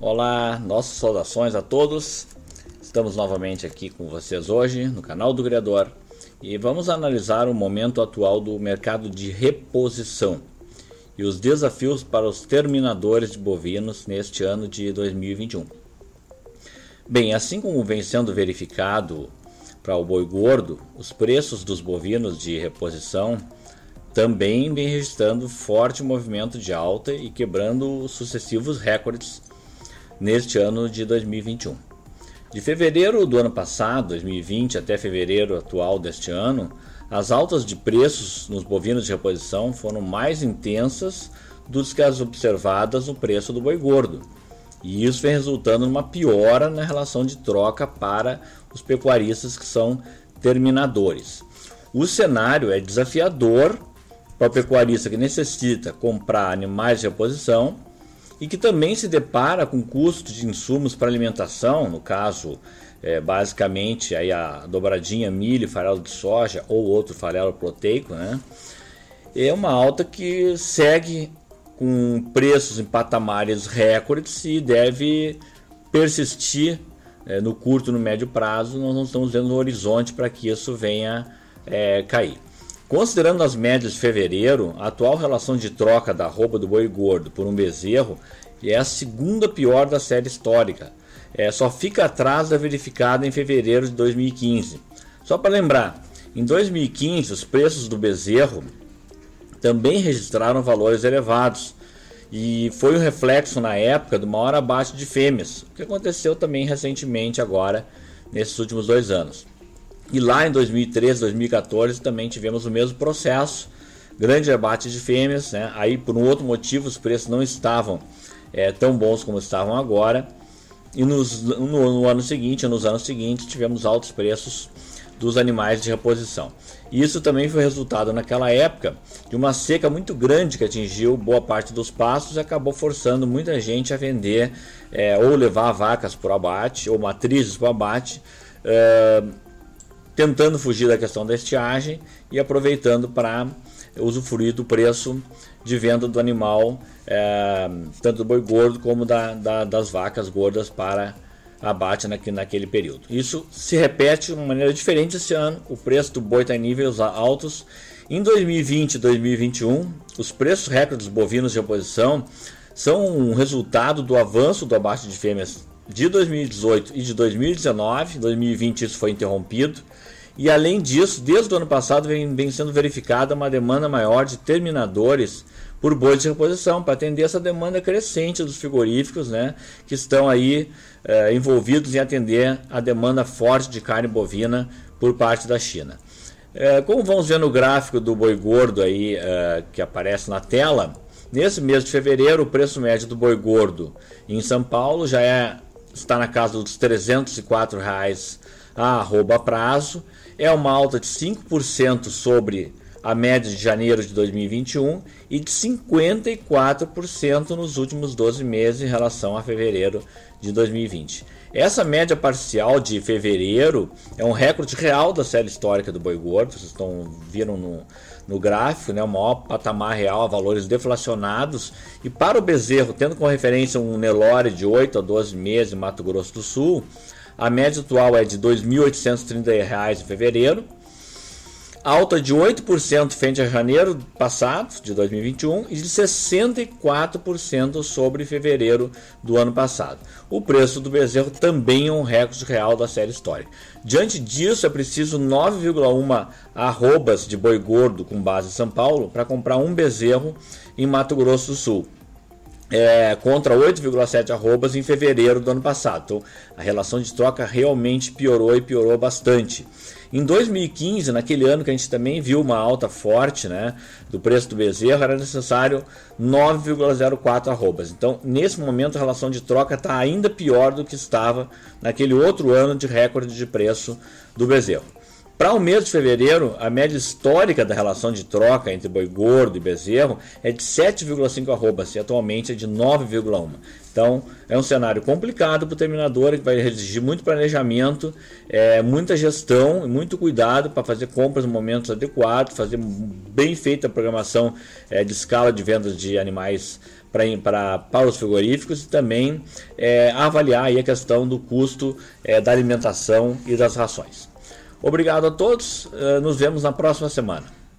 Olá, nossas saudações a todos. Estamos novamente aqui com vocês hoje no canal do Criador e vamos analisar o momento atual do mercado de reposição e os desafios para os terminadores de bovinos neste ano de 2021. Bem, assim como vem sendo verificado para o boi gordo, os preços dos bovinos de reposição também vem registrando forte movimento de alta e quebrando sucessivos recordes neste ano de 2021. De fevereiro do ano passado, 2020, até fevereiro atual deste ano, as altas de preços nos bovinos de reposição foram mais intensas do que as observadas no preço do boi gordo. E isso vem resultando numa piora na relação de troca para os pecuaristas que são terminadores. O cenário é desafiador para o pecuarista que necessita comprar animais de reposição e que também se depara com custos de insumos para alimentação, no caso, é, basicamente aí a dobradinha milho, farelo de soja ou outro farelo proteico, né? É uma alta que segue com preços em patamares recordes e deve persistir é, no curto e no médio prazo. Nós não estamos vendo um horizonte para que isso venha é, cair. Considerando as médias de fevereiro, a atual relação de troca da roupa do boi gordo por um bezerro é a segunda pior da série histórica. É, só fica atrás da verificada em fevereiro de 2015. Só para lembrar, em 2015 os preços do bezerro também registraram valores elevados e foi um reflexo na época do maior abate de fêmeas, o que aconteceu também recentemente agora nesses últimos dois anos. E lá em 2013, 2014 também tivemos o mesmo processo, grande abate de fêmeas, né? aí por um outro motivo os preços não estavam é, tão bons como estavam agora. E nos, no, no, ano seguinte, nos anos seguintes, tivemos altos preços dos animais de reposição. E isso também foi resultado naquela época de uma seca muito grande que atingiu boa parte dos pastos e acabou forçando muita gente a vender é, ou levar vacas para o abate ou matrizes para o abate. É, tentando fugir da questão da estiagem e aproveitando para usufruir do preço de venda do animal, é, tanto do boi gordo como da, da, das vacas gordas para abate naquele, período. Isso se repete de uma maneira diferente esse ano. O preço do boi está em níveis altos. Em 2020 e 2021, os preços recordes bovinos de oposição são um resultado do avanço do abate de fêmeas de 2018 e de 2019. Em 2020 isso foi interrompido. E além disso, desde o ano passado vem, vem sendo verificada uma demanda maior de terminadores por bois de reposição, para atender essa demanda crescente dos frigoríficos, né, que estão aí eh, envolvidos em atender a demanda forte de carne bovina por parte da China. Eh, como vamos ver no gráfico do boi gordo aí eh, que aparece na tela, nesse mês de fevereiro o preço médio do boi gordo em São Paulo já é está na casa dos 304 reais a arroba prazo, é uma alta de 5% sobre a média de janeiro de 2021 e de 54% nos últimos 12 meses em relação a fevereiro de 2020. Essa média parcial de fevereiro é um recorde real da série histórica do boi gordo, vocês estão viram no, no gráfico, né, o maior patamar real valores deflacionados. E para o bezerro, tendo como referência um Nelore de 8 a 12 meses em Mato Grosso do Sul, a média atual é de R$ 2.830 em fevereiro, alta de 8% frente a janeiro passado, de 2021, e de 64% sobre fevereiro do ano passado. O preço do bezerro também é um recorde real da série histórica. Diante disso, é preciso 9,1 arrobas de boi gordo com base em São Paulo para comprar um bezerro em Mato Grosso do Sul é, contra 8,7 arrobas em fevereiro do ano passado. Então, a relação de troca realmente piorou e piorou bastante. Em 2015, naquele ano que a gente também viu uma alta forte né, do preço do bezerro, era necessário 9,04 arrobas. Então, nesse momento, a relação de troca está ainda pior do que estava naquele outro ano de recorde de preço do bezerro. Para o mês de fevereiro, a média histórica da relação de troca entre boi gordo e bezerro é de 7,5 arrobas e atualmente é de 9,1. Então, é um cenário complicado para o terminador que vai exigir muito planejamento, é, muita gestão e muito cuidado para fazer compras no momentos adequados, fazer bem feita a programação é, de escala de vendas de animais para, para os frigoríficos e também é, avaliar a questão do custo é, da alimentação e das rações. Obrigado a todos, eh, nos vemos na próxima semana.